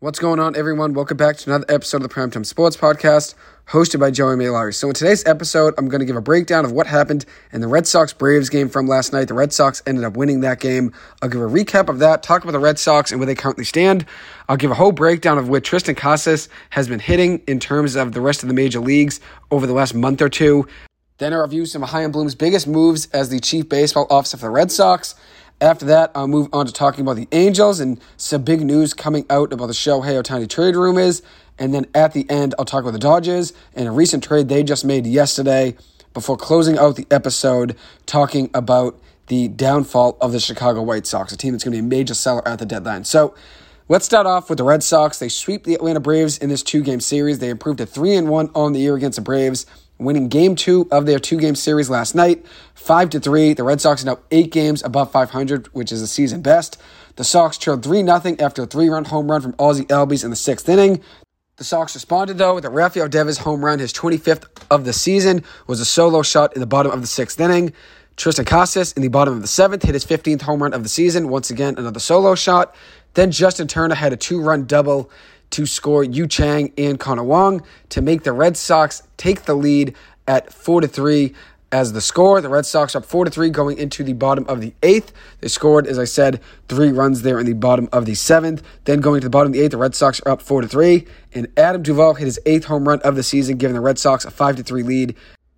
What's going on, everyone? Welcome back to another episode of the Primetime Sports Podcast, hosted by Joey Mailari. So, in today's episode, I'm going to give a breakdown of what happened in the Red Sox Braves game from last night. The Red Sox ended up winning that game. I'll give a recap of that, talk about the Red Sox and where they currently stand. I'll give a whole breakdown of where Triston Casas has been hitting in terms of the rest of the major leagues over the last month or two. Then I'll review some of Chaim Bloom's biggest moves as the chief baseball officer for the Red Sox. After that, I'll move on to talking about the Angels and some big news coming out about the show. Shohei Ohtani trade room is. And then at the end, I'll talk about the Dodgers and a recent trade they just made yesterday before closing out the episode talking about the downfall of the Chicago White Sox, a team that's going to be a major seller at the deadline. So let's start off with the Red Sox. They sweep the Atlanta Braves in this two game series. They improved to 3 and 1 on the year against the Braves winning game two of their two game series last night, five to three. The Red Sox now eight games above 500, which is a season best. The Sox trailed 3 0 after a three run home run from Ozzie Albies in the sixth inning. The Sox responded, though, with a Rafael Devers home run. His 25th of the season was a solo shot in the bottom of the sixth inning. Triston Casas in the bottom of the seventh hit his 15th home run of the season. Once again, another solo shot. Then Justin Turner had a two run double to score Yu Chang and Connor Wong to make the Red Sox take the lead at 4 to 3 as the score. The Red Sox are up 4 to 3 going into the bottom of the 8th. They scored as I said 3 runs there in the bottom of the 7th. Then going to the bottom of the 8th, the Red Sox are up 4 to 3 and Adam Duvall hit his 8th home run of the season giving the Red Sox a 5 to 3 lead.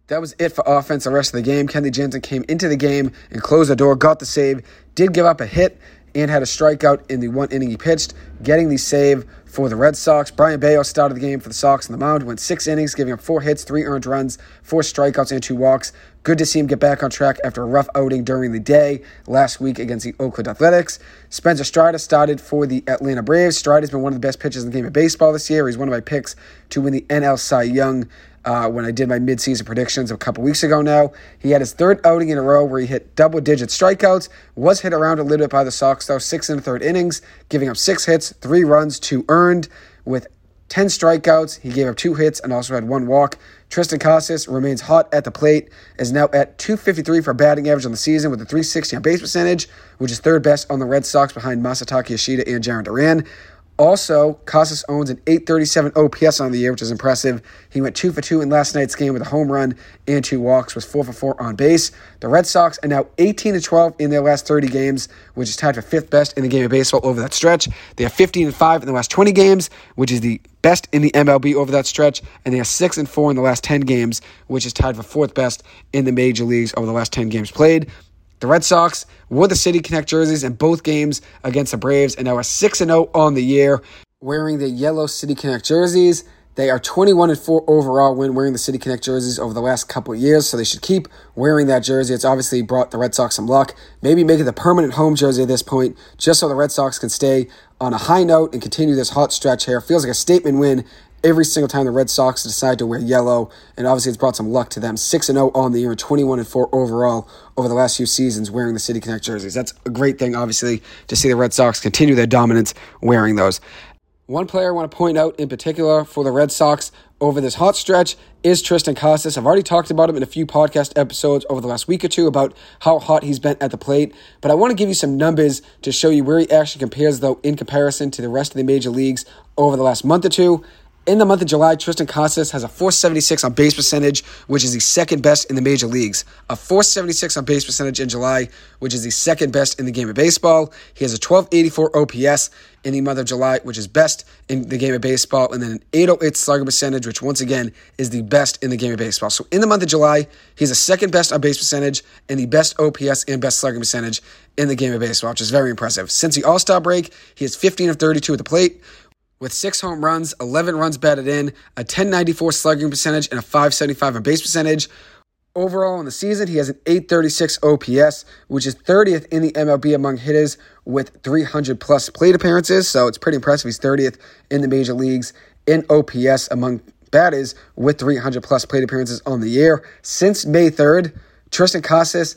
That was it for offense the rest of the game. Kenley Jansen came into the game and closed the door, got the save, did give up a hit and had a strikeout in the one inning he pitched, getting the save for the Red Sox. Brayan Bello started the game for the Sox on the mound, went six innings, giving up four hits, three earned runs, four strikeouts, and two walks. Good to see him get back on track after a rough outing during the day last week against the Oakland Athletics. Spencer Strider started for the Atlanta Braves. Strider's been one of the best pitchers in the game of baseball this year. He's one of my picks to win the NL Cy Young uh, when I did my midseason predictions a couple weeks ago now. He had his third outing in a row where he hit double digit strikeouts, was hit around a little bit by the Sox, though, six and a third innings, giving up six hits, three runs, two earned, with 10 strikeouts. He gave up two hits and also had one walk. Tristan Casas remains hot at the plate, is now at 253 for batting average on the season with a 360 on base percentage, which is third best on the Red Sox behind Masataka Yoshida and Jarren Duran. Also, Casas owns an 837 OPS on the year, which is impressive. He went two for two in last night's game with a home run and two walks, was four for four on base. The Red Sox are now 18 to 12 in their last 30 games, which is tied for fifth best in the game of baseball over that stretch. They are 15 and 5 in the last 20 games, which is the best in the MLB over that stretch, and they are 6 and 4 in the last 10 games, which is tied for fourth best in the major leagues over the last 10 games played. The Red Sox wore the City Connect jerseys in both games against the Braves and now are 6 0 on the year wearing the yellow City Connect jerseys. They are 21 and 4 overall when wearing the City Connect jerseys over the last couple of years, so they should keep wearing that jersey. It's obviously brought the Red Sox some luck. Maybe make it the permanent home jersey at this point, just so the Red Sox can stay on a high note and continue this hot stretch here. Feels like a statement win every single time the Red Sox decide to wear yellow, and obviously it's brought some luck to them. 6 0 on the year, 21 and 4 overall over the last few seasons wearing the City Connect jerseys. That's a great thing, obviously, to see the Red Sox continue their dominance wearing those. One player I want to point out in particular for the Red Sox over this hot stretch is Triston Casas. I've already talked about him in a few podcast episodes over the last week or two about how hot he's been at the plate, but I want to give you some numbers to show you where he actually compares, though, in comparison to the rest of the major leagues over the last month or two. In the month of July, Triston Casas has a 476 on base percentage, which is the second best in the major leagues. A 476 on base percentage in July, which is the second best in the game of baseball. He has a 1284 OPS in the month of July, which is best in the game of baseball, and then an 808 slugging percentage, which once again is the best in the game of baseball. So in the month of July, he's a second best on base percentage and the best OPS and best slugging percentage in the game of baseball, which is very impressive. Since the All Star break, he is 15 of 32 at the plate with six home runs, 11 runs batted in, a 1094 slugging percentage, and a 575 on base percentage. Overall in the season, he has an 836 OPS, which is 30th in the MLB among hitters with 300 plus plate appearances. So it's pretty impressive. He's 30th in the major leagues in OPS among batters with 300 plus plate appearances on the year. Since May 3rd, Triston Casas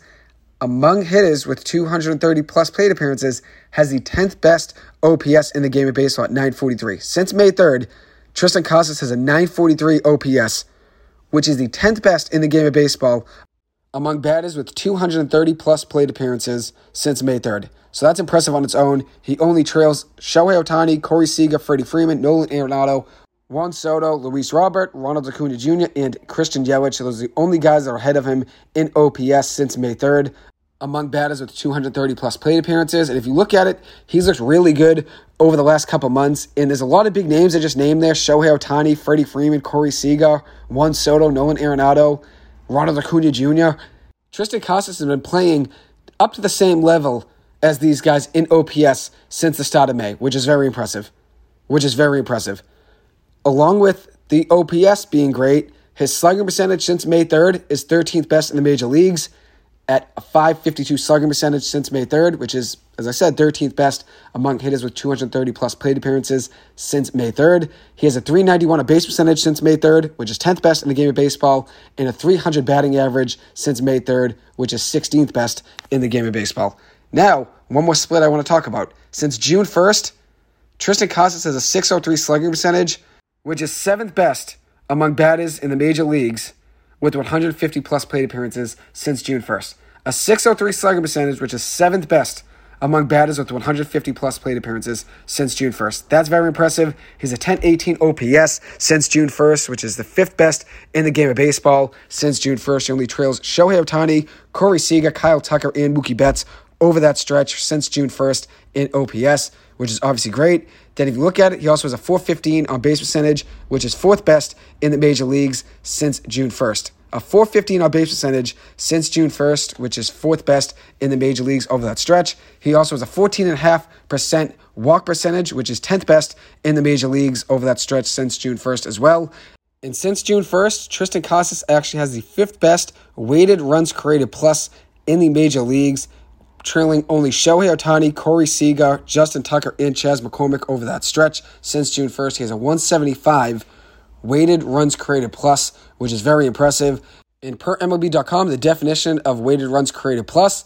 among hitters with 230 plus plate appearances, has the 10th best OPS in the game of baseball at 943. Since May 3rd, Triston Casas has a 943 OPS, which is the 10th best in the game of baseball among batters with 230 plus plate appearances since May 3rd. So that's impressive on its own. He only trails Shohei Ohtani, Corey Seager, Freddie Freeman, Nolan Arenado, Juan Soto, Luis Robert, Ronald Acuna Jr., and Christian Yelich. Those are the only guys that are ahead of him in OPS since May 3rd among batters with 230 plus plate appearances. And if you look at it, he's looked really good over the last couple months. And there's a lot of big names I just named there Shohei Ohtani, Freddie Freeman, Corey Seager, Juan Soto, Nolan Arenado, Ronald Acuna Jr. Triston Casas has been playing up to the same level as these guys in OPS since the start of May, which is very impressive. Which is very impressive. Along with the OPS being great, his slugging percentage since May 3rd is 13th best in the major leagues at a 552 slugging percentage since May 3rd, which is, as I said, 13th best among hitters with 230 plus plate appearances since May 3rd. He has a 391 on base percentage since May 3rd, which is 10th best in the game of baseball, and a 300 batting average since May 3rd, which is 16th best in the game of baseball. Now, one more split I want to talk about. Since June 1st, Triston Casas has a 603 slugging percentage, which is seventh best among batters in the major leagues with 150 plus plate appearances since June 1st. A 603 slugging percentage, which is seventh best among batters with 150 plus plate appearances since June 1st. That's very impressive. He's a 1018 OPS since June 1st, which is the fifth best in the game of baseball since June 1st. He only trails Shohei Ohtani, Corey Seager, Kyle Tucker, and Mookie Betts over that stretch since June 1st in OPS, which is obviously great. Then, if you look at it, he also has a 415 on base percentage, which is fourth best in the major leagues since June 1st. A 415 on base percentage since June 1st, which is fourth best in the major leagues over that stretch. He also has a 14.5% walk percentage, which is 10th best in the major leagues over that stretch since June 1st as well. And since June 1st, Triston Casas actually has the fifth best weighted runs created plus in the major leagues trailing only Shohei Ohtani, Corey Seager, Justin Tucker, and Chas McCormick over that stretch. Since June 1st, he has a 175 weighted runs created plus, which is very impressive. And per MLB.com, the definition of weighted runs created plus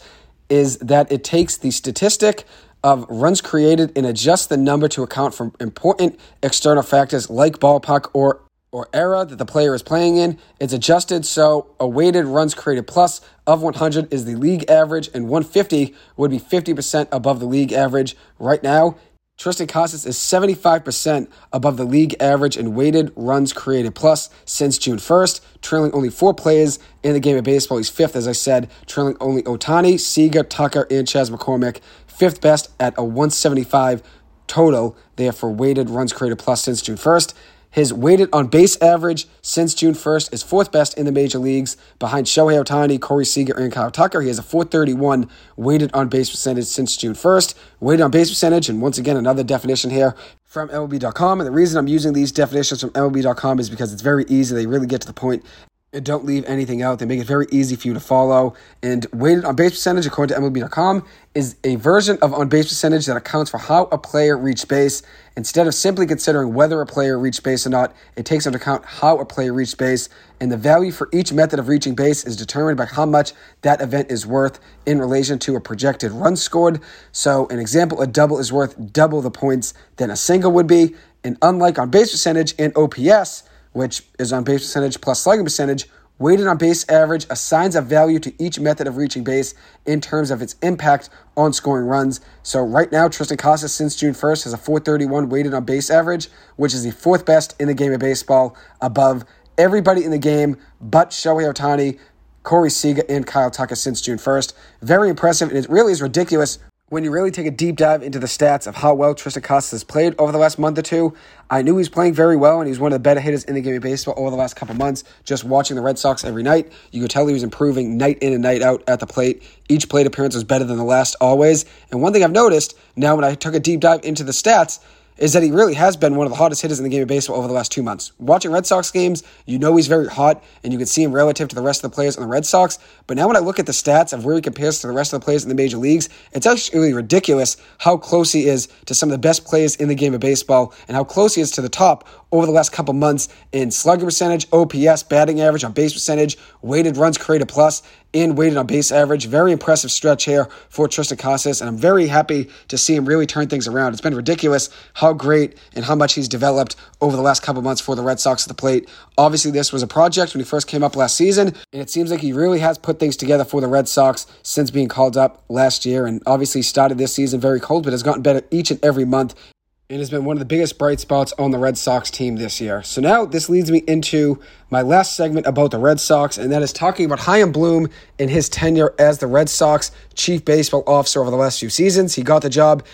is that it takes the statistic of runs created and adjusts the number to account for important external factors like ballpark or or era that the player is playing in. It's adjusted so a weighted runs created plus of 100 is the league average, and 150 would be 50% above the league average. Right now, Triston Casas is 75% above the league average in weighted runs created plus since June 1st, trailing only four players in the game of baseball. He's fifth, as I said, trailing only Ohtani, Seager, Tucker, and Chas McCormick. Fifth best at a 175 total there for weighted runs created plus since June 1st. His weighted on base average since June 1st is fourth best in the major leagues behind Shohei Ohtani, Corey Seager, and Kyle Tucker. He has a 431 weighted on base percentage since June 1st. Weighted on base percentage, and once again, another definition here from MLB.com. And the reason I'm using these definitions from MLB.com is because it's very easy. They really get to the point don't leave anything out. They make it very easy for you to follow. And weighted on base percentage, according to MLB.com, is a version of on base percentage that accounts for how a player reached base. Instead of simply considering whether a player reached base or not, it takes into account how a player reached base. And the value for each method of reaching base is determined by how much that event is worth in relation to a projected run scored. So, an example, a double is worth double the points than a single would be. And unlike on base percentage and OPS, which is on base percentage plus slugging percentage, weighted on base average assigns a value to each method of reaching base in terms of its impact on scoring runs. So right now, Triston Casas since June 1st has a 431 weighted on base average, which is the fourth best in the game of baseball, above everybody in the game but Shohei Ohtani, Corey Seager, and Kyle Tucker since June 1st. Very impressive, and it really is ridiculous when you really take a deep dive into the stats of how well Triston Casas has played over the last month or two, I knew he was playing very well, and he was one of the better hitters in the game of baseball over the last couple months. Just watching the Red Sox every night, you could tell he was improving night in and night out at the plate. Each plate appearance was better than the last always. And one thing I've noticed now when I took a deep dive into the stats is that he really has been one of the hottest hitters in the game of baseball over the last two months. Watching Red Sox games, you know he's very hot, and you can see him relative to the rest of the players on the Red Sox. But now when I look at the stats of where he compares to the rest of the players in the major leagues, it's actually ridiculous how close he is to some of the best players in the game of baseball and how close he is to the top over the last couple months in slugging percentage, OPS, batting average, on base percentage, weighted runs created plus, and weighted on base average. Very impressive stretch here for Triston Casas, and I'm very happy to see him really turn things around. It's been ridiculous how great and how much he's developed over the last couple months for the Red Sox at the plate. Obviously, this was a project when he first came up last season, and it seems like he really has put things together for the Red Sox since being called up last year, and obviously started this season very cold, but has gotten better each and every month and has been one of the biggest bright spots on the Red Sox team this year. So now this leads me into my last segment about the Red Sox, and that is talking about Chaim Bloom and his tenure as the Red Sox chief baseball officer over the last few seasons. He got the job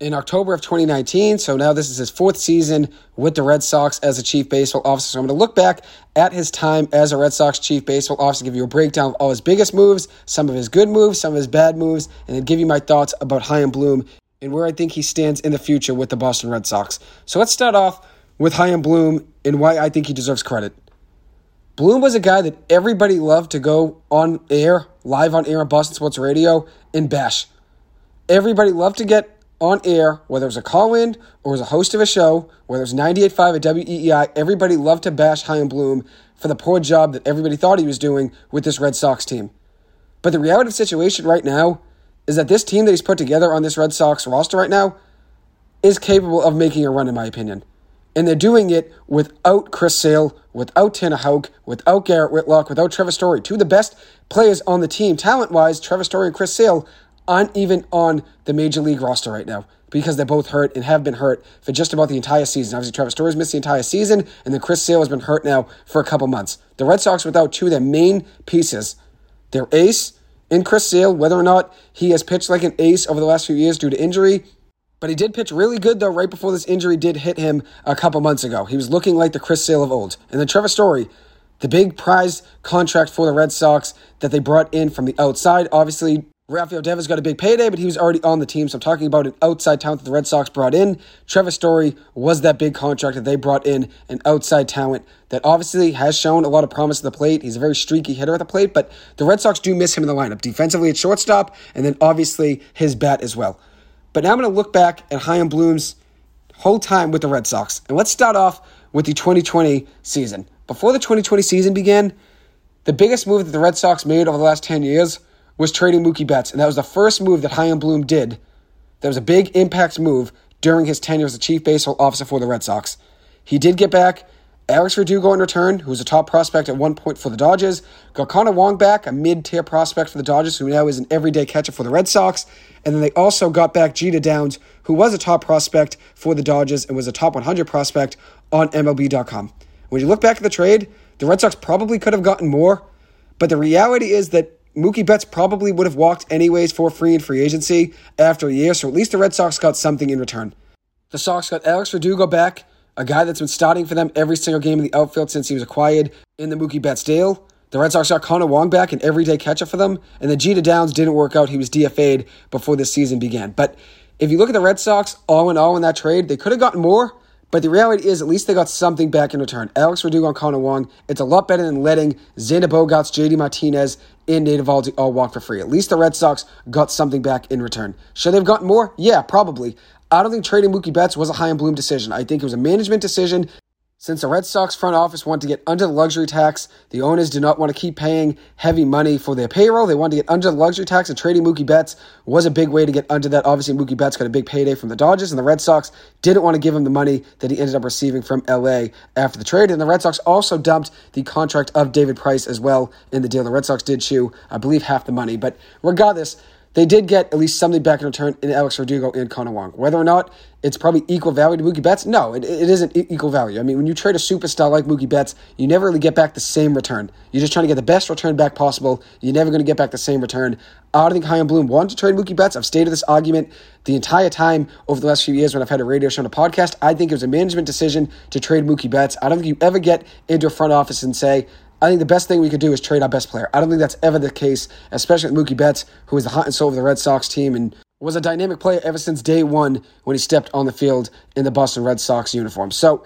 in October of 2019, so now this is his fourth season with the Red Sox as a chief baseball officer. So I'm going to look back at his time as a Red Sox chief baseball officer, give you a breakdown of all his biggest moves, some of his good moves, some of his bad moves, and then give you my thoughts about Chaim Bloom and where I think he stands in the future with the Boston Red Sox. So let's start off with Chaim Bloom and why I think he deserves credit. Bloom was a guy that everybody loved to go on air, live on air on Boston Sports Radio, and bash. Everybody loved to get on air, whether it was a call in or was a host of a show, whether it was 98.5 at WEEI, everybody loved to bash Chaim Bloom for the poor job that everybody thought he was doing with this Red Sox team. But the reality of the situation right now is that this team that he's put together on this Red Sox roster right now is capable of making a run, in my opinion. And they're doing it without Chris Sale, without Tanner Houck, without Garrett Whitlock, without Trevor Story. Two of the best players on the team, talent wise, Trevor Story and Chris Sale, aren't even on the major league roster right now because they're both hurt and have been hurt for just about the entire season. Obviously, Trevor Story's missed the entire season, and then Chris Sale has been hurt now for a couple months. The Red Sox without two of their main pieces, their ace in Chris Sale, whether or not he has pitched like an ace over the last few years due to injury. But he did pitch really good, though, right before this injury did hit him a couple months ago. He was looking like the Chris Sale of old. And then Trevor Story, the big prize contract for the Red Sox that they brought in from the outside. Obviously, Rafael Devers got a big payday, but he was already on the team. So I'm talking about an outside talent that the Red Sox brought in. Trevor Story was that big contract that they brought in, an outside talent that obviously has shown a lot of promise at the plate. He's a very streaky hitter at the plate, but the Red Sox do miss him in the lineup. Defensively at shortstop, and then obviously his bat as well. But now I'm going to look back at Chaim Bloom's whole time with the Red Sox. And let's start off with the 2020 season. Before the 2020 season began, the biggest move that the Red Sox made over the last 10 years was trading Mookie Betts, and that was the first move that Chaim Bloom did. That was a big impact move during his tenure as the chief baseball officer for the Red Sox. He did get back Alex Verdugo in return, who was a top prospect at one point for the Dodgers. Got Connor Wong back, a mid-tier prospect for the Dodgers, who now is an everyday catcher for the Red Sox. And then they also got back Jeter Downs, who was a top prospect for the Dodgers and was a top 100 prospect on MLB.com. When you look back at the trade, the Red Sox probably could have gotten more, but the reality is that Mookie Betts probably would have walked anyways for free in free agency after a year, so at least the Red Sox got something in return. The Sox got Alex Verdugo back, a guy that's been starting for them every single game in the outfield since he was acquired in the Mookie Betts deal. The Red Sox got Connor Wong back, an everyday catcher for them, and the Jeter Downs didn't work out. He was DFA'd before this season began. But if you look at the Red Sox, all in all in that trade, they could have gotten more, but the reality is, at least they got something back in return. Alex Verdugo and Connor Wong. It's a lot better than letting Xander Bogaerts, JD Martinez, and Nate Eovaldi all uh, walk for free. At least the Red Sox got something back in return. Should they have gotten more? Yeah, probably. I don't think trading Mookie Betts was a Chaim Bloom decision. I think it was a management decision since the Red Sox front office wanted to get under the luxury tax, the owners did not want to keep paying heavy money for their payroll. They wanted to get under the luxury tax, and trading Mookie Betts was a big way to get under that. Obviously, Mookie Betts got a big payday from the Dodgers, and the Red Sox didn't want to give him the money that he ended up receiving from LA after the trade. And the Red Sox also dumped the contract of David Price as well in the deal. The Red Sox did chew, I believe, half the money. But regardless, they did get at least something back in return in Alex Verdugo and Connor Wong. Whether or not it's probably equal value to Mookie Betts, no, it, it isn't equal value. I mean, when you trade a superstar like Mookie Betts, you never really get back the same return. You're just trying to get the best return back possible. You're never going to get back the same return. I don't think Chaim Bloom wanted to trade Mookie Betts. I've stated this argument the entire time over the last few years when I've had a radio show and a podcast. I think it was a management decision to trade Mookie Betts. I don't think you ever get into a front office and say, I think the best thing we could do is trade our best player. I don't think that's ever the case, especially with Mookie Betts, who is the heart and soul of the Red Sox team and was a dynamic player ever since day one when he stepped on the field in the Boston Red Sox uniform. So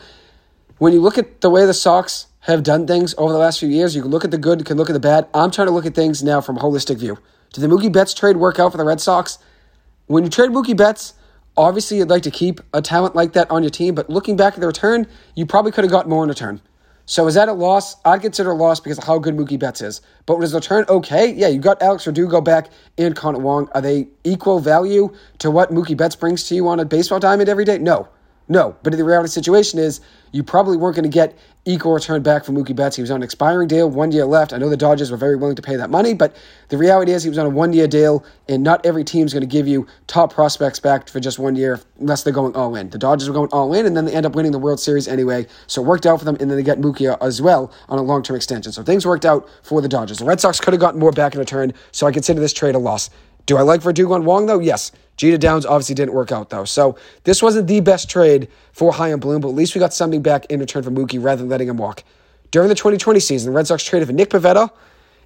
when you look at the way the Sox have done things over the last few years, you can look at the good, you can look at the bad. I'm trying to look at things now from a holistic view. Did the Mookie Betts trade work out for the Red Sox? When you trade Mookie Betts, Obviously, you'd like to keep a talent like that on your team, but looking back at the return, you probably could have got more in return. So is that a loss? I'd consider a loss because of how good Mookie Betts is. But was the return okay? Yeah, you got Alex Verdugo back and Connor Wong. Are they equal value to what Mookie Betts brings to you on a baseball diamond every day? No. No, but the reality situation is you probably weren't going to get equal return back from Mookie Betts. He was on an expiring deal, one year left. I know the Dodgers were very willing to pay that money, but the reality is he was on a one year deal, and not every team's going to give you top prospects back for just one year unless they're going all in. The Dodgers were going all in, and then they end up winning the World Series anyway, so it worked out for them, and then they get Mookie uh, as well on a long term extension. So things worked out for the Dodgers. The Red Sox could have gotten more back in return, so I consider this trade a loss. Do I like Verdugo and Wong, though? Yes. Jeter Downs obviously didn't work out, though. So this wasn't the best trade for Chaim Bloom, but at least we got something back in return for Mookie rather than letting him walk. During the 2020 season, the Red Sox traded for Nick Pivetta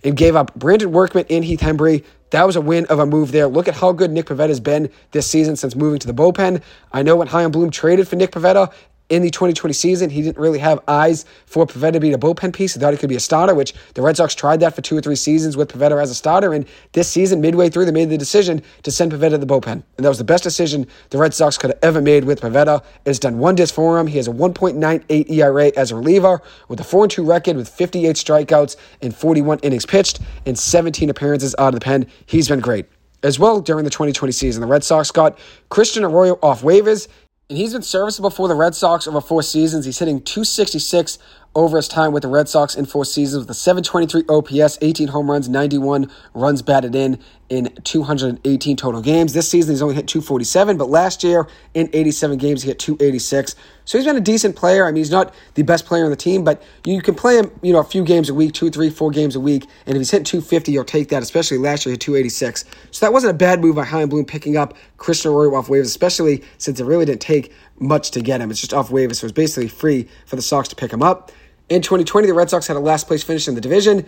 and gave up Brandon Workman and Heath Hembree. That was a win of a move there. Look at how good Nick Pivetta has been this season since moving to the bullpen. I know when Chaim Bloom traded for Nick Pivetta, in the 2020 season. He didn't really have eyes for Pivetta to be a bullpen piece. He thought he could be a starter, which the Red Sox tried that for two or three seasons with Pivetta as a starter. And this season, midway through, they made the decision to send Pivetta to the bullpen. And that was the best decision the Red Sox could have ever made with Pivetta. It's done wonders for him. He has a 1.98 ERA as a reliever with a 4 2 record with 58 strikeouts and 41 innings pitched and 17 appearances out of the pen. He's been great. As well, during the 2020 season, the Red Sox got Christian Arroyo off waivers. And he's been serviceable for the Red Sox over four seasons. He's hitting 266 over his time with the Red Sox in four seasons with a 723 OPS, 18 home runs, 91 runs batted in in 218 total games. This season he's only hit 247, but last year in 87 games he hit 286. So he's been a decent player. I mean, he's not the best player on the team, but you can play him, you know, a few games a week, two, three, four games a week, and if he's hitting 250, you'll take that. Especially last year he hit 286. So that wasn't a bad move by Chaim Bloom picking up Christian Arroyo off waivers, especially since it really didn't take much to get him. It's just off waivers, so it's basically free for the Sox to pick him up. In 2020, the Red Sox had a last place finish in the division,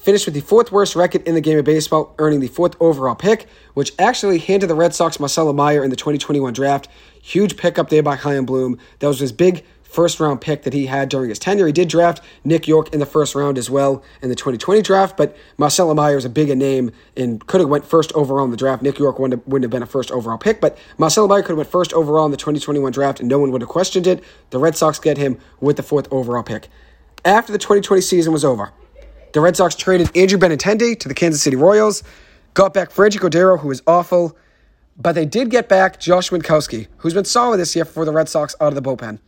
finished with the fourth worst record in the game of baseball, earning the fourth overall pick, which actually handed the Red Sox Marcelo Meyer in the 2021 draft. Huge pickup there by Chaim Bloom. That was his big first round pick that he had during his tenure. He did draft Nick York in the first round as well in the 2020 draft, but Marcelo Meyer is a bigger name and could have went first overall in the draft. Nick York wouldn't have, wouldn't have been a first overall pick, but Marcelo Meyer could have went first overall in the 2021 draft and no one would have questioned it. The Red Sox get him with the fourth overall pick after the 2020 season was over. The Red Sox traded Andrew Benintendi to the Kansas City Royals, got back Franchy Cordero, who was awful, but they did get back Josh Winckowski, who's been solid this year for the Red Sox out of the bullpen.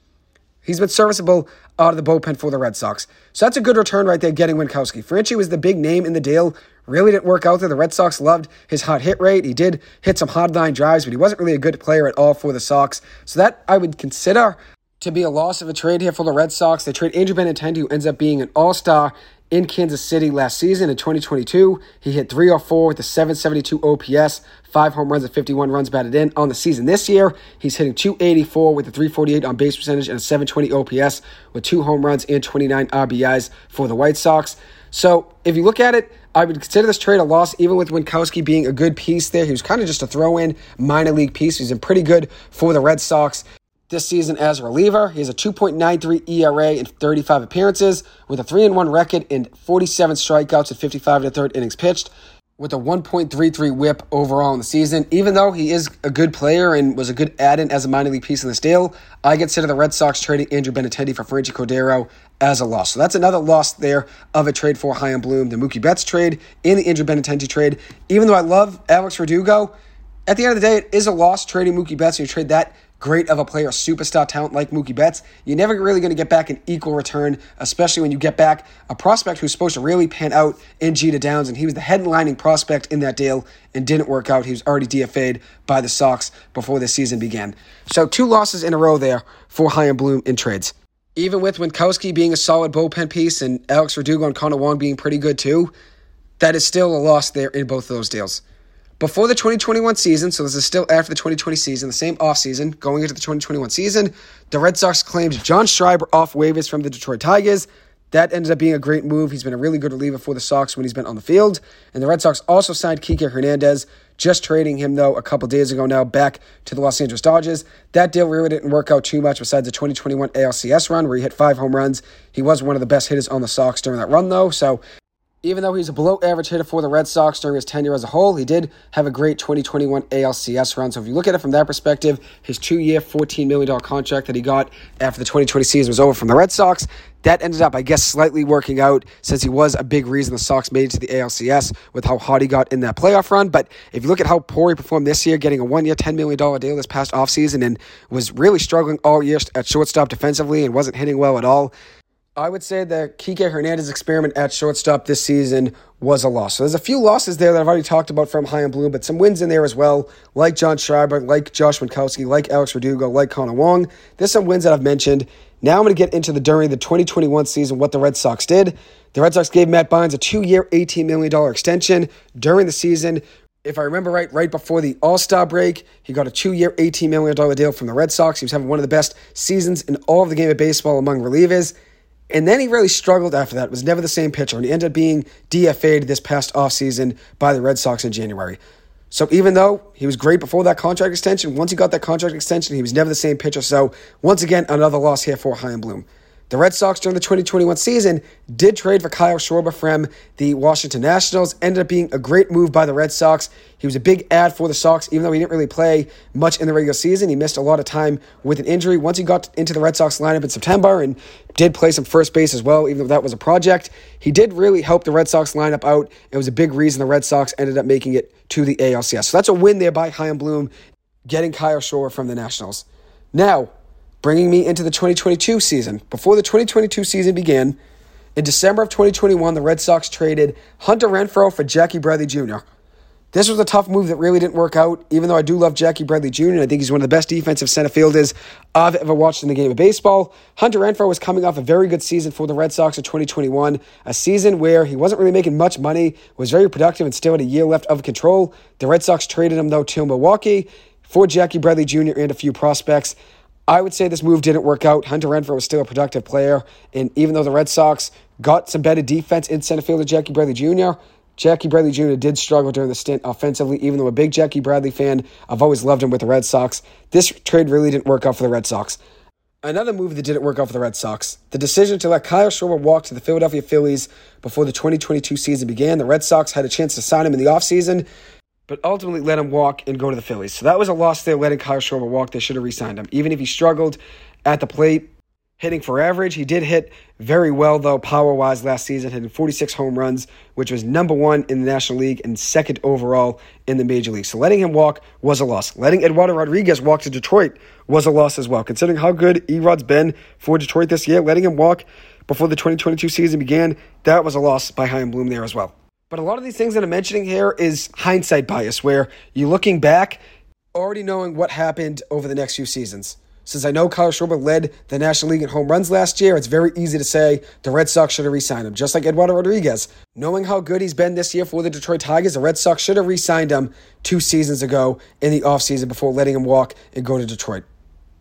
He's been serviceable out of the bullpen for the Red Sox. So that's a good return right there, getting Winckowski. Franchy was the big name in the deal. Really didn't work out there. The Red Sox loved his hot hit rate. He did hit some hard line drives, but he wasn't really a good player at all for the Sox. So that I would consider to be a loss of a trade here for the Red Sox. They trade Andrew Benintendi, who ends up being an all star in Kansas City last season in 2022. He hit 304 with a 772 OPS, five home runs and 51 runs batted in on the season. This year, he's hitting 284 with a 348 on base percentage and a 720 OPS with two home runs and 29 RBIs for the White Sox. So if you look at it, I would consider this trade a loss, even with Winckowski being a good piece there. He was kind of just a throw in minor league piece. He's been pretty good for the Red Sox this season as a reliever. He has a 2.93 ERA in 35 appearances with a 3 1 record in 47 strikeouts at 55 and third innings pitched with a 1.33 whip overall in the season. Even though he is a good player and was a good add-in as a minor league piece in this deal, I consider the Red Sox trading Andrew Benintendi for Franchy Cordero as a loss. So that's another loss there of a trade for Chaim Bloom, the Mookie Betts trade, and the Andrew Benintendi trade. Even though I love Alex Verdugo, at the end of the day, it is a loss trading Mookie Betts. And you trade that great of a player, superstar talent like Mookie Betts, you're never really going to get back an equal return, especially when you get back a prospect who's supposed to really pan out in Jeter Downs, and he was the headlining prospect in that deal and didn't work out. He was already DFA'd by the Sox before the season began. So two losses in a row there for Chaim Bloom in trades. Even with Winckowski being a solid bullpen piece and Alex Verdugo and Connor Wong being pretty good too, that is still a loss there in both of those deals. Before the 2021 season, so this is still after the 2020 season, the same offseason, going into the 2021 season, the Red Sox claimed John Schreiber off waivers from the Detroit Tigers. That ended up being a great move. He's been a really good reliever for the Sox when he's been on the field. And the Red Sox also signed Kike Hernandez, just trading him, though, a couple days ago now back to the Los Angeles Dodgers. That deal really didn't work out too much besides the 2021 ALCS run where he hit five home runs. He was one of the best hitters on the Sox during that run, though. So Even though he's a below average hitter for the Red Sox during his tenure as a whole, he did have a great 2021 ALCS run. So if you look at it from that perspective, his two year, $14 million contract that he got after the 2020 season was over from the Red Sox, that ended up, I guess, slightly working out since he was a big reason the Sox made it to the ALCS with how hot he got in that playoff run. But if you look at how poor he performed this year, getting a one year, $10 million deal this past offseason and was really struggling all year at shortstop defensively and wasn't hitting well at all, I would say the Kike Hernandez experiment at shortstop this season was a loss. So there's a few losses there that I've already talked about from Chaim Bloom, but some wins in there as well, like John Schreiber, like Josh Winckowski, like Alex Verdugo, like Connor Wong. There's some wins that I've mentioned. Now I'm going to get into the during the 2021 season what the Red Sox did. The Red Sox gave Matt Barnes a two-year, $18 million extension during the season. If I remember right, right before the All Star break, he got a two year, $18 million deal from the Red Sox. He was having one of the best seasons in all of the game of baseball among relievers. And then he really struggled after that, was never the same pitcher, and he ended up being DFA'd this past offseason by the Red Sox in January. So even though he was great before that contract extension, once he got that contract extension, he was never the same pitcher. So once again, another loss here for Chaim Bloom. The Red Sox during the 2021 season did trade for Kyle Schwarber from the Washington Nationals. Ended up being a great move by the Red Sox. He was a big ad for the Sox, even though he didn't really play much in the regular season. He missed a lot of time with an injury. Once he got into the Red Sox lineup in September and did play some first base as well, even though that was a project, he did really help the Red Sox lineup out. It was a big reason the Red Sox ended up making it to the ALCS. So that's a win there by Chaim Bloom, getting Kyle Schwarber from the Nationals. Now, bringing me into the 2022 season. Before the 2022 season began, in December of 2021, the Red Sox traded Hunter Renfroe for Jackie Bradley Jr. This was a tough move that really didn't work out, even though I do love Jackie Bradley Jr., and I think he's one of the best defensive center fielders I've ever watched in the game of baseball. Hunter Renfroe was coming off a very good season for the Red Sox in 2021, a season where he wasn't really making much money, was very productive, and still had a year left of control. The Red Sox traded him, though, to Milwaukee for Jackie Bradley Jr. and a few prospects. I would say this move didn't work out. Hunter Renfroe was still a productive player, and even though the Red Sox got some better defense in center fielder Jackie Bradley Jr., Jackie Bradley Jr. did struggle during the stint offensively, even though a big Jackie Bradley fan. I've always loved him with the Red Sox. This trade really didn't work out for the Red Sox. Another move that didn't work out for the Red Sox, the decision to let Kyle Schwarber walk to the Philadelphia Phillies before the 2022 season began. The Red Sox had a chance to sign him in the offseason, but ultimately let him walk and go to the Phillies. So that was a loss there, letting Kyle Schwarber walk. They should have re signed him. Even if he struggled at the plate, hitting for average, he did hit very well, though, power wise last season, hitting 46 home runs, which was number one in the National League and second overall in the Major League. So letting him walk was a loss. Letting Eduardo Rodriguez walk to Detroit was a loss as well. Considering how good Erod's been for Detroit this year, letting him walk before the 2022 season began, that was a loss by Chaim Bloom there as well. But a lot of these things that I'm mentioning here is hindsight bias, where you're looking back, already knowing what happened over the next few seasons. Since I know Kyle Schwarber led the National League in home runs last year, it's very easy to say the Red Sox should have re-signed him, just like Eduardo Rodriguez. Knowing how good he's been this year for the Detroit Tigers, the Red Sox should have re-signed him two seasons ago in the offseason before letting him walk and go to Detroit.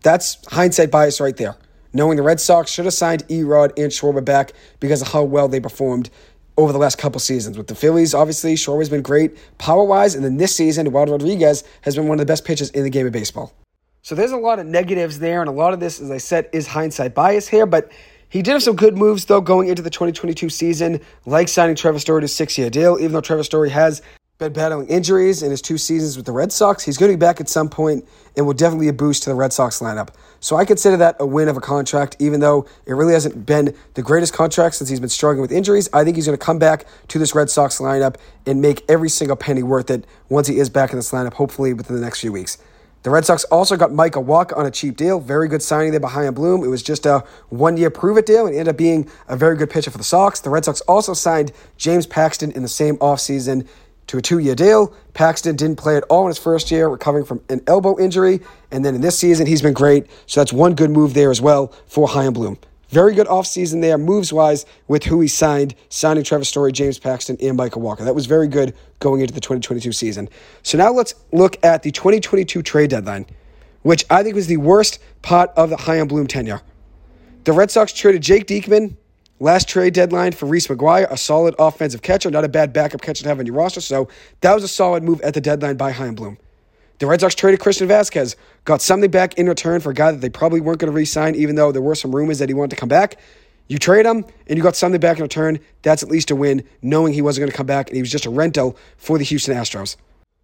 That's hindsight bias right there. Knowing the Red Sox should have signed Erod and Schwarber back because of how well they performed over the last couple seasons. With the Phillies, obviously, Shore has been great power wise, and then this season, Eduardo Rodriguez has been one of the best pitchers in the game of baseball. So there's a lot of negatives there, and a lot of this, as I said, is hindsight bias here, but he did have some good moves, though, going into the 2022 season, like signing Trevor Story to a six year deal, even though Trevor Story has been battling injuries in his two seasons with the Red Sox. He's going to be back at some point and will definitely be a boost to the Red Sox lineup. So I consider that a win of a contract, even though it really hasn't been the greatest contract since he's been struggling with injuries. I think he's going to come back to this Red Sox lineup and make every single penny worth it once he is back in this lineup, hopefully within the next few weeks. The Red Sox also got Michael Wacha on a cheap deal. Very good signing there behind Bloom. It was just a one year prove it deal and ended up being a very good pitcher for the Sox. The Red Sox also signed James Paxton in the same offseason to a two year deal. Paxton didn't play at all in his first year, recovering from an elbow injury. And then in this season, he's been great. So that's one good move there as well for Chaim Bloom. Very good offseason there, moves wise, with who he signed, signing Trevor Story, James Paxton, and Michael Wacha. That was very good going into the 2022 season. So now let's look at the 2022 trade deadline, which I think was the worst part of the Chaim Bloom tenure. The Red Sox traded Jake Diekman Last trade deadline for Reese McGuire, a solid offensive catcher, not a bad backup catcher to have on your roster. So that was a solid move at the deadline by Chaim Bloom. The Red Sox traded Christian Vasquez, got something back in return for a guy that they probably weren't going to re sign, even though there were some rumors that he wanted to come back. You trade him and you got something back in return. That's at least a win, knowing he wasn't going to come back and he was just a rental for the Houston Astros.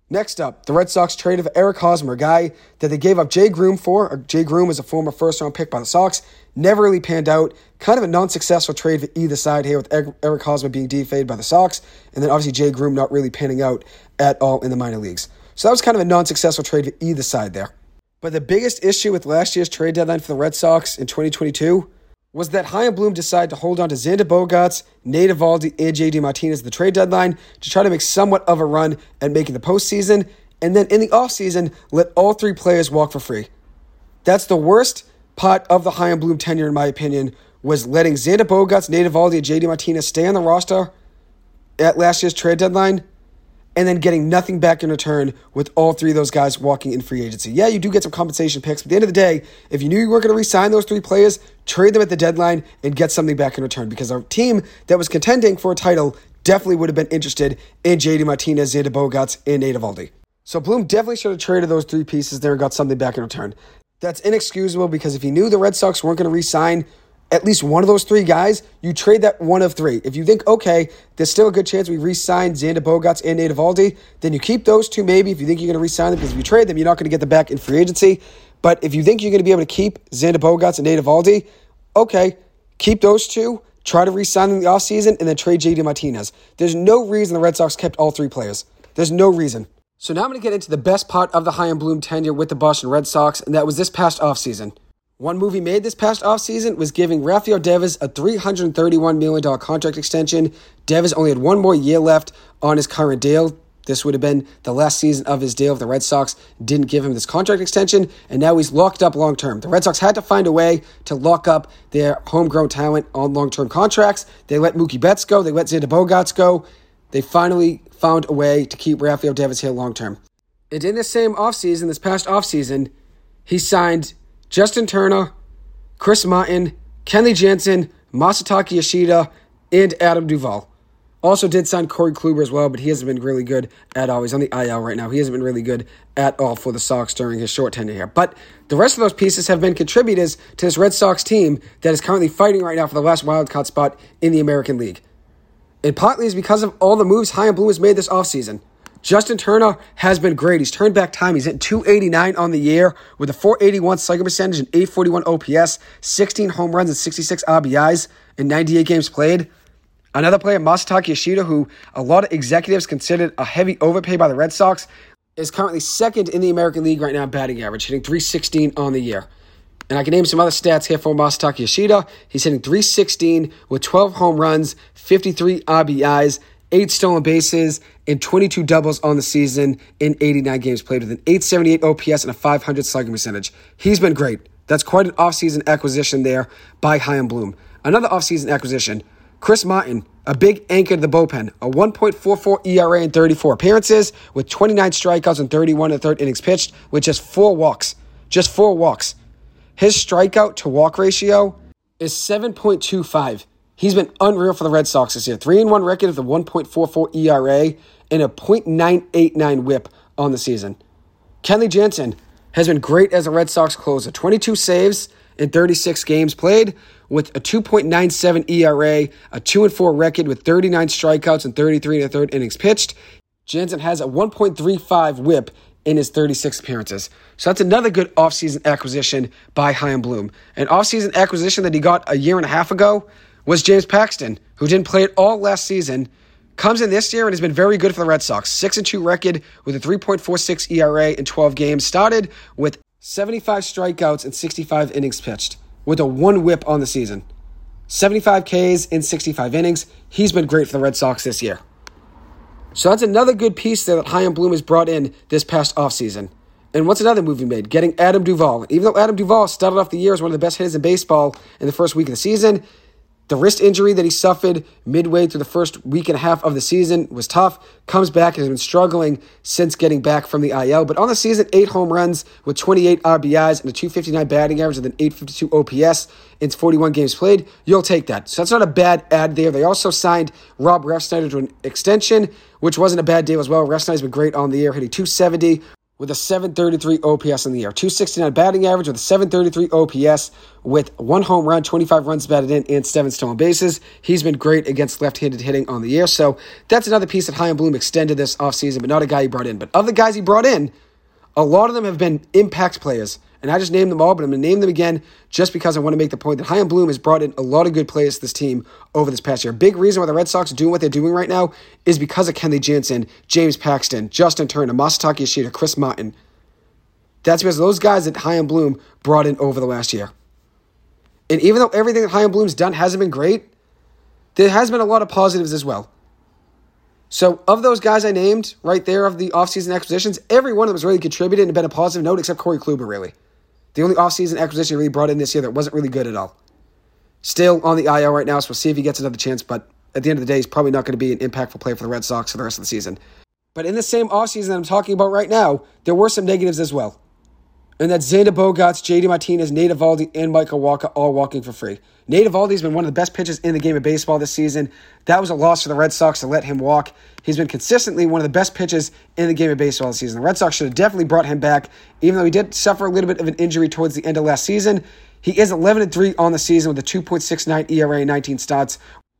Next up, the Red Sox trade of Eric Hosmer, a guy that they gave up Jay Groome for. Jay Groome was a former first round pick by the Sox. Never really panned out. Kind of a non successful trade for either side here with Eric Hosmer being DFA'd by the Sox. And then obviously Jay Groome not really panning out at all in the minor leagues. So that was kind of a non successful trade for either side there. But the biggest issue with last year's trade deadline for the Red Sox in 2022 was that Chaim Bloom decided to hold on to Xander Bogaerts, Nate Eovaldi, and JD Martinez at the trade deadline to try to make somewhat of a run at making the postseason, and then in the offseason, let all three players walk for free. That's the worst part of the Chaim Bloom tenure, in my opinion, was letting Xander Bogaerts, Nate Eovaldi, and JD Martinez stay on the roster at last year's trade deadline and then getting nothing back in return with all three of those guys walking in free agency. Yeah, you do get some compensation picks, but at the end of the day, if you knew you weren't going to re-sign those three players, trade them at the deadline and get something back in return because our team that was contending for a title definitely would have been interested in JD Martinez, Xander Bogaerts, and Nate Eovaldi. So Bloom definitely should have traded those three pieces there and got something back in return. That's inexcusable because if he knew the Red Sox weren't going to re-sign at least one of those three guys, you trade that one of three. If you think, okay, there's still a good chance we re-sign Xander Bogaerts and Nate Eovaldi, then you keep those two maybe if you think you're going to re-sign them because if you trade them, you're not going to get them back in free agency. But if you think you're going to be able to keep Xander Bogaerts and Nate Eovaldi, okay, keep those two, try to re-sign them in the offseason, and then trade JD Martinez. There's no reason the Red Sox kept all three players. There's no reason. So now I'm going to get into the best part of the Chaim Bloom tenure with the Boston Red Sox, and that was this past offseason. One movie made this past offseason was giving Rafael Devers a $331 million contract extension. Devers only had one more year left on his current deal. This would have been the last season of his deal if the Red Sox didn't give him this contract extension, and now he's locked up long term. The Red Sox had to find a way to lock up their homegrown talent on long term contracts. They let Mookie Betts go, they let Xander Bogaerts go. They finally found a way to keep Rafael Devers here long term. And in the same offseason, this past offseason, he signed Justin Turner, Chris Martin, Kenley Jansen, Masataka Yoshida, and Adam Duvall. Also did sign Corey Kluber as well, but he hasn't been really good at all. He's on the IL right now. He hasn't been really good at all for the Sox during his short tenure here. But the rest of those pieces have been contributors to this Red Sox team that is currently fighting right now for the last wild card spot in the American League. And partly is because of all the moves Chaim Bloom has made this offseason. Justin Turner has been great. He's turned back time. He's hit 289 on the year with a 481 slugging percentage and 841 OPS, 16 home runs and 66 RBIs in 98 games played. Another player, Masataka Yoshida, who a lot of executives considered a heavy overpay by the Red Sox, is currently second in the American League right now batting average, hitting 316 on the year. And I can name some other stats here for Masataka Yoshida. He's hitting 316 with 12 home runs, 53 RBIs, eight stolen bases, and 22 doubles on the season in 89 games played with an 878 OPS and a 500 slugging percentage. He's been great. That's quite an offseason acquisition there by Chaim Bloom. Another offseason acquisition, Chris Martin, a big anchor to the bullpen, a 1.44 ERA in 34 appearances with 29 strikeouts and 31 and third innings pitched with just four walks. Just four walks. His strikeout to walk ratio is 7.25. He's been unreal for the Red Sox this year. 3 and 1 record with a 1.44 ERA and a .989 whip on the season. Kenley Jansen has been great as a Red Sox closer. 22 saves in 36 games played with a 2.97 ERA, a 2 and 4 record with 39 strikeouts and 33 and a third innings pitched. Jansen has a 1.35 whip in his 36 appearances. So that's another good offseason acquisition by Chaim Bloom. An offseason acquisition that he got a year and a half ago was James Paxton, who didn't play at all last season Comes in this year and has been very good for the Red Sox. 6 and 2 record with a 3.46 ERA in 12 games. Started with 75 strikeouts and 65 innings pitched, with a one whip on the season. 75 Ks in 65 innings. He's been great for the Red Sox this year. So that's another good piece there that Chaim Bloom has brought in this past offseason. And what's another move he made? Getting Adam Duvall. Even though Adam Duvall started off the year as one of the best hitters in baseball in the first week of the season, the wrist injury that he suffered midway through the first week and a half of the season was tough. Comes back and has been struggling since getting back from the IL. But on the season, eight home runs with 28 RBIs and a 259 batting average with an 852 OPS in 41 games played. You'll take that. So that's not a bad ad there. They also signed Rob Refsnyder to an extension, which wasn't a bad deal as well. Refsnyder's been great on the year, hitting 270 with a 733 OPS in the year. 269 batting average with a 733 OPS with one home run, 25 runs batted in, and seven stolen bases. He's been great against left handed hitting on the year. So that's another piece that Chaim Bloom extended this offseason, but not a guy he brought in. But of the guys he brought in, a lot of them have been impact players. And I just named them all, but I'm going to name them again just because I want to make the point that Chaim Bloom has brought in a lot of good players to this team over this past year. Big reason why the Red Sox are doing what they're doing right now is because of Kenley Jansen, James Paxton, Justin Turner, Masataka Yoshida, Chris Martin. That's because those guys that Chaim Bloom brought in over the last year. And even though everything that Chaim Bloom's done hasn't been great, there has been a lot of positives as well. So, of those guys I named right there of the offseason acquisitions, every one of them has really contributed and been a positive note except Corey Kluber, really. The only offseason acquisition he really brought in this year that wasn't really good at all. Still on the IL right now, so we'll see if he gets another chance, but at the end of the day, he's probably not going to be an impactful player for the Red Sox for the rest of the season. But in the same offseason that I'm talking about right now, there were some negatives as well. And that's Xander Bogaerts, JD Martinez, Nate Eovaldi, and Michael Wacha all walking for free. Nate Eovaldi's been one of the best pitchers in the game of baseball this season. That was a loss for the Red Sox to let him walk. He's been consistently one of the best pitchers in the game of baseball this season. The Red Sox should have definitely brought him back, even though he did suffer a little bit of an injury towards the end of last season. He is 11 3 on the season with a 2.69 ERA 19 starts,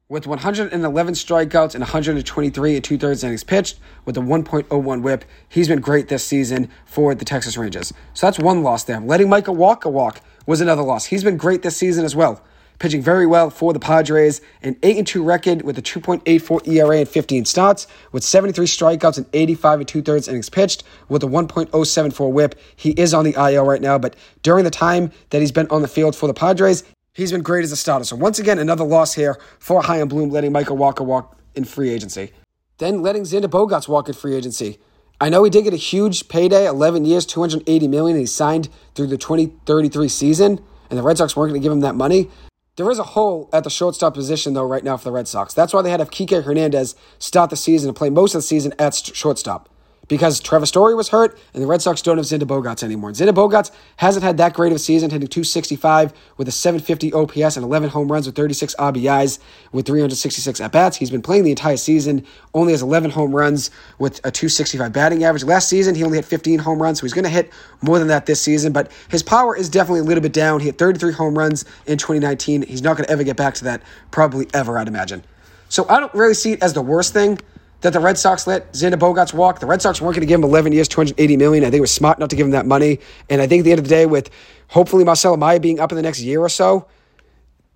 with 111 strikeouts and 123 and two thirds innings pitched with a 1.01 whip. He's been great this season for the Texas Rangers. So that's one loss there. Letting Michael Wacha walk was another loss. He's been great this season as well. Pitching very well for the Padres, an 8 2 record with a 2.84 ERA and 15 starts, with 73 strikeouts and 85 and two thirds innings pitched, with a 1.074 whip. He is on the IL right now, but during the time that he's been on the field for the Padres, He's been great as a starter. So once again, another loss here for Chaim Bloom, letting Michael Wacha walk in free agency. Then letting Xander Bogaerts walk in free agency. I know he did get a huge payday, 11 years, 280 million, he signed through the 2033 season, and the Red Sox weren't going to give him that money. There is a hole at the shortstop position, though, right now for the Red Sox. That's why they had Kike Hernandez start the season and play most of the season at shortstop because Trevor Story was hurt and the Red Sox don't have Xander Bogaerts anymore. Xander Bogaerts hasn't had that great of a season, hitting 265 with a 750 OPS and 11 home runs with 36 RBIs with 366 at bats. He's been playing the entire season, only has 11 home runs with a 265 batting average. Last season, he only hit 15 home runs, so he's going to hit more than that this season, but his power is definitely a little bit down. He hit 33 home runs in 2019. He's not going to ever get back to that, probably ever, I'd imagine. So I don't really see it as the worst thing that the Red Sox let Xander Bogaerts walk. The Red Sox weren't going to give him 11 years, 280 million. I think it was smart not to give him that money. And I think at the end of the day, with hopefully Marcelo Mayer being up in the next year or so,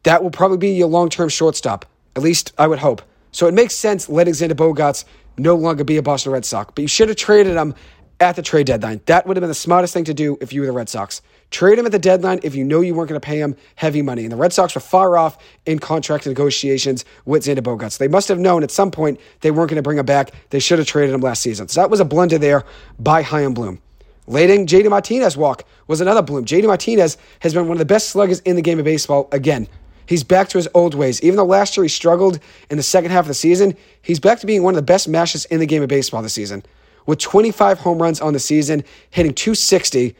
that will probably be your long term shortstop. At least I would hope. So it makes sense letting Xander Bogaerts no longer be a Boston Red Sox. But you should have traded him at the trade deadline. That would have been the smartest thing to do if you were the Red Sox. Trade him at the deadline if you know you weren't going to pay him heavy money. And the Red Sox were far off in contract negotiations with Xander Bogaerts. They must have known at some point they weren't going to bring him back. They should have traded him last season. So that was a blunder there by Chaim Bloom. Letting JD Martinez walk was another bloom. JD Martinez has been one of the best sluggers in the game of baseball again. He's back to his old ways. Even though last year he struggled in the second half of the season, he's back to being one of the best mashers in the game of baseball this season. With 25 home runs on the season, hitting 260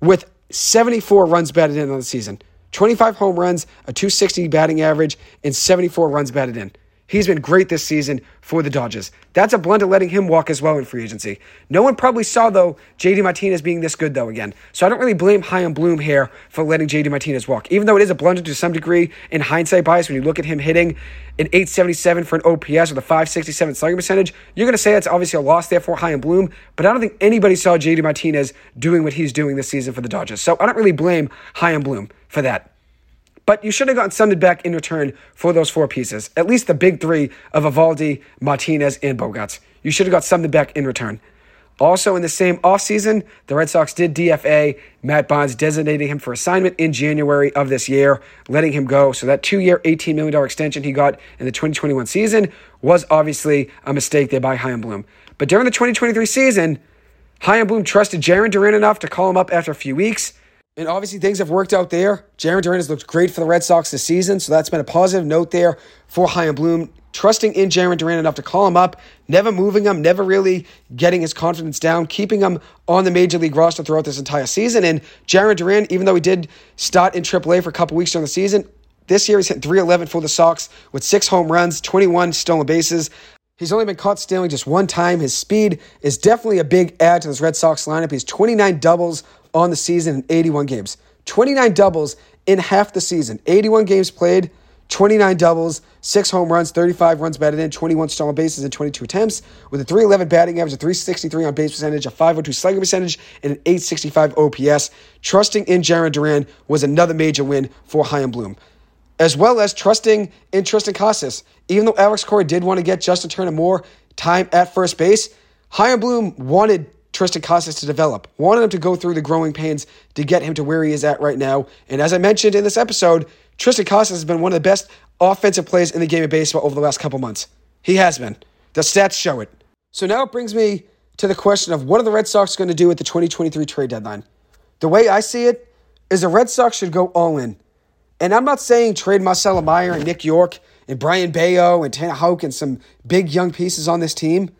with 74 runs batted in on the season. 25 home runs, a 260 batting average, and 74 runs batted in. He's been great this season for the Dodgers. That's a blunder letting him walk as well in free agency. No one probably saw, though, JD Martinez being this good, though, again. So I don't really blame High Chaim Bloom here for letting JD Martinez walk. Even though it is a blunder to some degree in hindsight bias when you look at him hitting an 877 for an OPS with a 567 slugging percentage, you're going to say that's obviously a loss there for Chaim Bloom, but I don't think anybody saw JD Martinez doing what he's doing this season for the Dodgers. So I don't really blame High Chaim Bloom for that. But you should have gotten something back in return for those four pieces. At least the big three of Eovaldi, Martinez, and Bogaerts. You should have got something back in return. Also, in the same offseason, the Red Sox did DFA Matt Barnes, designating him for assignment in January of this year, letting him go. So, that two year, $18 million extension he got in the 2021 season was obviously a mistake there by Bloom. But during the 2023 season, Bloom trusted Jarren Duran enough to call him up after a few weeks. And obviously, things have worked out there. Jarren Duran has looked great for the Red Sox this season, so that's been a positive note there for Chaim Bloom. Trusting in Jarren Duran enough to call him up, never moving him, never really getting his confidence down, keeping him on the major league roster throughout this entire season. And Jarren Duran, even though he did start in AAA for a couple weeks during the season, this year he's hit 311 for the Sox with six home runs, 21 stolen bases, He's only been caught stealing just one time. His speed is definitely a big add to this Red Sox lineup. He's 29 doubles on the season in 81 games. 29 doubles in half the season. 81 games played, 29 doubles, 6 home runs, 35 runs batted in, 21 stolen bases, and 22 attempts, with a 311 batting average, a 363 on base percentage, a 502 slugging percentage, and an 865 OPS. Trusting in Jarren Duran was another major win for Chaim Bloom. As well as trusting in Triston Casas. Even though Alex Cora did want to get Justin Turner more time at first base, Chaim Bloom wanted Triston Casas to develop. Wanted him to go through the growing pains to get him to where he is at right now. And as I mentioned in this episode, Triston Casas has been one of the best offensive players in the game of baseball over the last couple months. He has been. The stats show it. So now it brings me to the question of what are the Red Sox going to do at the 2023 trade deadline? The way I see it is the Red Sox should go all in. And I'm not saying trade Marcelo Mayer and Nick Yorke and Brayan Bello and Tanner Houck and some big young pieces on this team.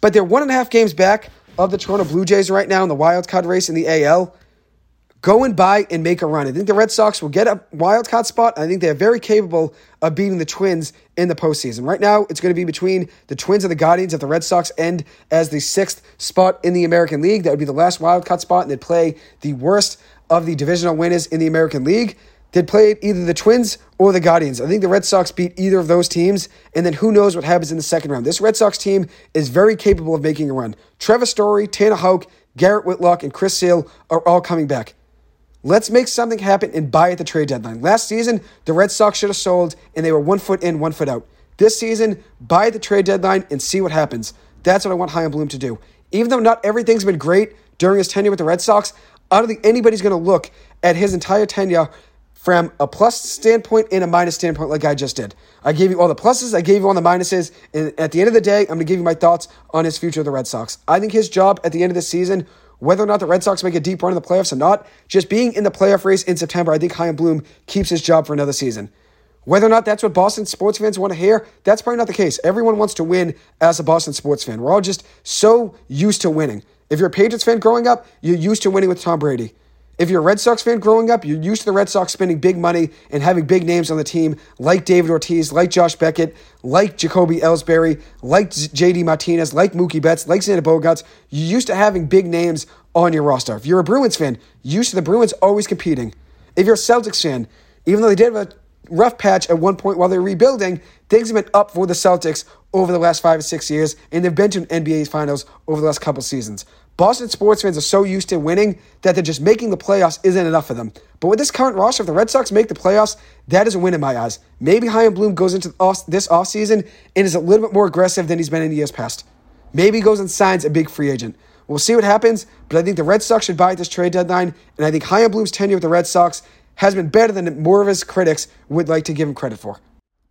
But they're one and a half games back of the Toronto Blue Jays right now in the wild card race in the AL. Go and buy and make a run. I think the Red Sox will get a wild card spot. I think they're very capable of beating the Twins in the postseason. Right now, it's going to be between the Twins and the Guardians. If the Red Sox end as the sixth spot in the American League, that would be the last wild card spot, and they'd play the worst of the divisional winners in the American League. They'd play either the Twins or the Guardians. I think the Red Sox beat either of those teams, and then who knows what happens in the second round. This Red Sox team is very capable of making a run. Trevor Story, Tanner Houck, Garrett Whitlock, and Chris Sale are all coming back. Let's make something happen and buy at the trade deadline. Last season, the Red Sox should have sold, and they were one foot in, one foot out. This season, buy at the trade deadline and see what happens. That's what I want Chaim Bloom to do. Even though not everything's been great during his tenure with the Red Sox, I don't think anybody's going to look at his entire tenure from a plus standpoint and a minus standpoint, like I just did. I gave you all the pluses, I gave you all the minuses, and at the end of the day, I'm going to give you my thoughts on his future of the Red Sox. I think his job at the end of the season, whether or not the Red Sox make a deep run in the playoffs or not, just being in the playoff race in September, I think Chaim Bloom keeps his job for another season. Whether or not that's what Boston sports fans want to hear, that's probably not the case. Everyone wants to win as a Boston sports fan. We're all just so used to winning. If you're a Patriots fan growing up, you're used to winning with Tom Brady. If you're a Red Sox fan growing up, you're used to the Red Sox spending big money and having big names on the team, like David Ortiz, like Josh Beckett, like Jacoby Ellsbury, like JD Martinez, like Mookie Betts, like Xander Bogaerts. You're used to having big names on your roster. If you're a Bruins fan, used to the Bruins always competing. If you're a Celtics fan, even though they did have a rough patch at one point while they were rebuilding, things have been up for the Celtics over the last five or six years, and they've been to an NBA Finals over the last couple seasons. Boston sports fans are so used to winning that they're just making the playoffs isn't enough for them. But with this current roster, if the Red Sox make the playoffs, that is a win in my eyes. Maybe Chaim Bloom goes into this offseason and is a little bit more aggressive than he's been in years past. Maybe he goes and signs a big free agent. We'll see what happens, but I think the Red Sox should buy at this trade deadline, and I think Chaim Bloom's tenure with the Red Sox has been better than more of his critics would like to give him credit for.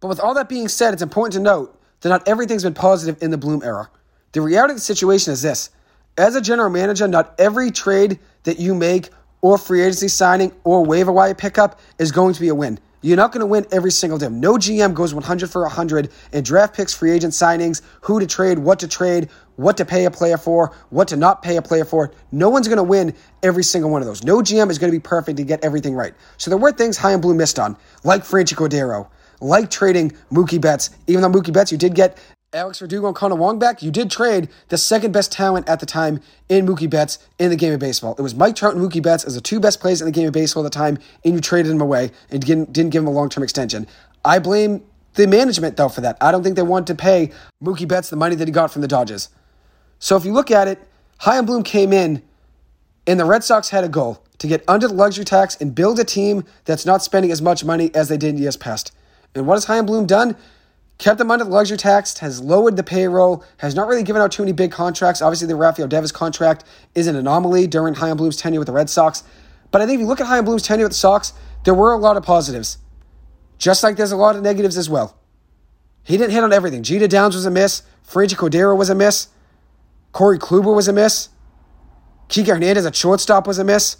But with all that being said, it's important to note that not everything's been positive in the Bloom era. The reality of the situation is this as a general manager, not every trade that you make or free agency signing or waiver wire pickup is going to be a win. You're not going to win every single day. No GM goes 100 for 100 and draft picks, free agent signings, who to trade, what to trade, what to pay a player for, what to not pay a player for. No one's going to win every single one of those. No GM is going to be perfect to get everything right. So there were things Chaim Bloom missed on, like Franchy Cordero, like trading Mookie Betts. Even though Mookie Betts, you did get Alex Verdugo and Connor Wong back, you did trade the second best talent at the time in Mookie Betts in the game of baseball. It was Mike Trout and Mookie Betts as the two best players in the game of baseball at the time, and you traded him away and didn't, give him a long term extension. I blame the management, though, for that. I don't think they wanted to pay Mookie Betts the money that he got from the Dodgers. So if you look at it, Chaim Bloom came in, and the Red Sox had a goal to get under the luxury tax and build a team that's not spending as much money as they did in years past. And what has Chaim Bloom done? Kept them under the luxury tax, has lowered the payroll, has not really given out too many big contracts. Obviously, the Rafael Devers contract is an anomaly during Chaim Bloom's tenure with the Red Sox. But I think if you look at Chaim Bloom's tenure with the Sox, there were a lot of positives, just like there's a lot of negatives as well. He didn't hit on everything. Jeter Downs was a miss. Franchy Cordero was a miss. Corey Kluber was a miss. Kike Hernandez at shortstop was a miss.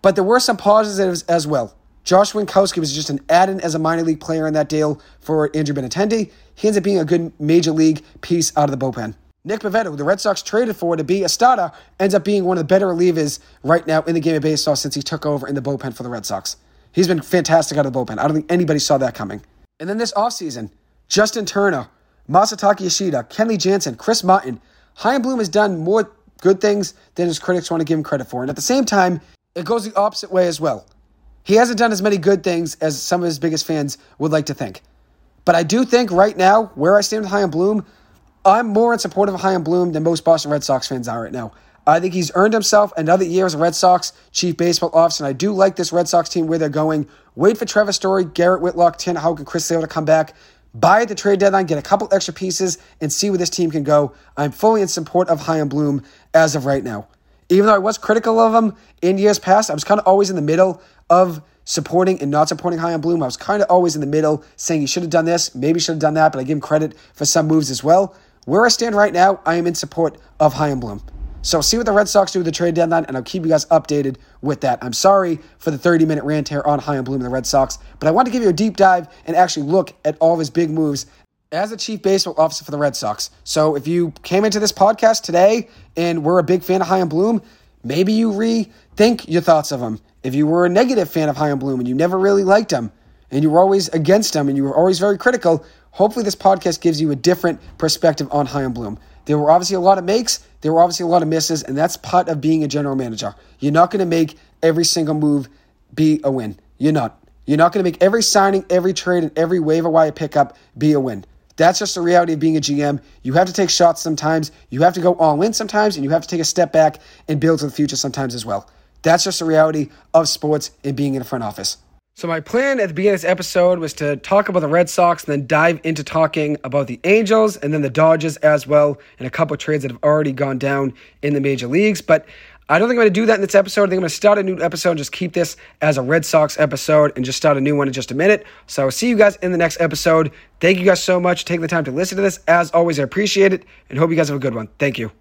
But there were some positives as well. Josh Winckowski was just an add-in as a minor league player in that deal for Andrew Benintendi. He ends up being a good major league piece out of the bullpen. Nick Pivetta, who the Red Sox traded for to be a starter, ends up being one of the better relievers right now in the game of baseball since he took over in the bullpen for the Red Sox. He's been fantastic out of the bullpen. I don't think anybody saw that coming. And then this offseason, Justin Turner, Masataka Yoshida, Kenley Jansen, Chris Martin. Chaim Bloom has done more good things than his critics want to give him credit for. And at the same time, it goes the opposite way as well. He hasn't done as many good things as some of his biggest fans would like to think. But I do think right now, where I stand with Chaim Bloom, I'm more in support of Chaim Bloom than most Boston Red Sox fans are right now. I think he's earned himself another year as a Red Sox chief baseball officer, and I do like this Red Sox team where they're going. Wait for Trevor Story, Garrett Whitlock, Tanner Houck, and Chris Sale to come back. Buy at the trade deadline, get a couple extra pieces, and see where this team can go. I'm fully in support of Chaim Bloom as of right now. Even though I was critical of him in years past, I was kind of always in the middle of supporting and not supporting Chaim Bloom. I was kind of always in the middle, saying he should have done this, maybe should have done that, but I give him credit for some moves as well. Where I stand right now, I am in support of Chaim Bloom. So see what the Red Sox do with the trade deadline, and I'll keep you guys updated with that. I'm sorry for the 30 minute rant here on Chaim Bloom and the Red Sox, but I want to give you a deep dive and actually look at all of his big moves as a chief baseball officer for the Red Sox. So if you came into this podcast today and were a big fan of Chaim Bloom, maybe you rethink your thoughts of him. If you were a negative fan of Chaim Bloom and you never really liked him, and you were always against him and you were always very critical, hopefully this podcast gives you a different perspective on Chaim Bloom. There were obviously a lot of makes, there were obviously a lot of misses, and that's part of being a general manager. You're not going to make every single move be a win. You're not. You're not going to make every signing, every trade, and every waiver wire pickup be a win. That's just the reality of being a GM. You have to take shots sometimes, you have to go all in sometimes, and you have to take a step back and build to the future sometimes as well. That's just the reality of sports and being in a front office. So my plan at the beginning of this episode was to talk about the Red Sox and then dive into talking about the Angels and then the Dodgers as well, and a couple trades that have already gone down in the major leagues. But I don't think I'm going to do that in this episode. I think I'm going to start a new episode and just keep this as a Red Sox episode and just start a new one in just a minute. So I'll see you guys in the next episode. Thank you guys so much for taking the time to listen to this. As always, I appreciate it and hope you guys have a good one. Thank you.